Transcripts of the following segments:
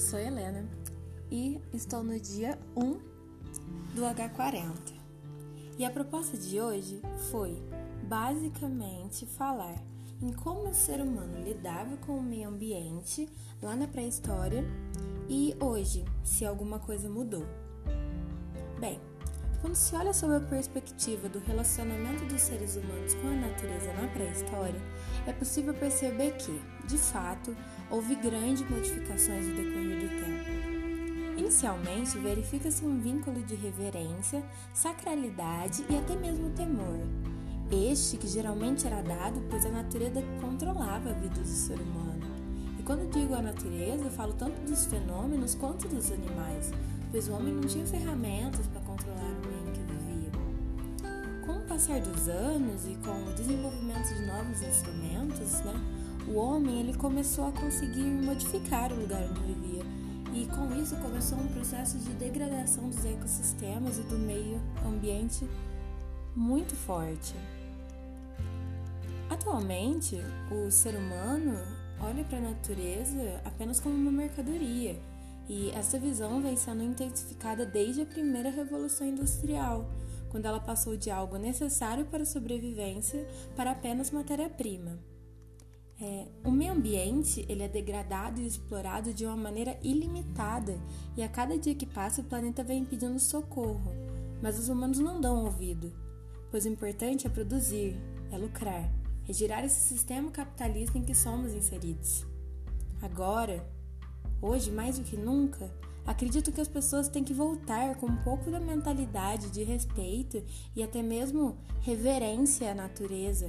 sou Helena e estou no dia 1 do H40. E a proposta de hoje foi basicamente falar em como o ser humano lidava com o meio ambiente lá na pré-história e hoje, se alguma coisa mudou. Quando se olha sob a perspectiva do relacionamento dos seres humanos com a natureza na pré-história, é possível perceber que, de fato, houve grandes modificações no decorrer do tempo. Inicialmente, verifica-se um vínculo de reverência, sacralidade e até mesmo temor. Este que geralmente era dado pois a natureza controlava a vida do ser humano. E quando digo a natureza, falo tanto dos fenômenos quanto dos animais, pois o homem não tinha ferramentas para controlar o meio que vivia. Com o passar dos anos e com o desenvolvimento de novos instrumentos, né, o homem ele começou a conseguir modificar o lugar onde vivia. E com isso começou um processo de degradação dos ecossistemas e do meio ambiente muito forte. Atualmente, o ser humano olha para a natureza apenas como uma mercadoria e essa visão vem sendo intensificada desde a primeira revolução industrial, quando ela passou de algo necessário para a sobrevivência para apenas matéria-prima. É, o meio ambiente ele é degradado e explorado de uma maneira ilimitada e a cada dia que passa o planeta vem pedindo socorro, mas os humanos não dão ouvido, pois o importante é produzir, é lucrar, é girar esse sistema capitalista em que somos inseridos. Agora, Hoje, mais do que nunca, acredito que as pessoas têm que voltar com um pouco da mentalidade de respeito e até mesmo reverência à natureza,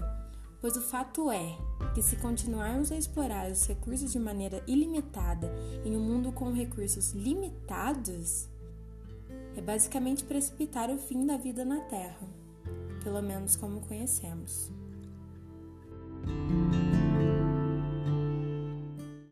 pois o fato é que se continuarmos a explorar os recursos de maneira ilimitada em um mundo com recursos limitados, é basicamente precipitar o fim da vida na Terra, pelo menos como conhecemos.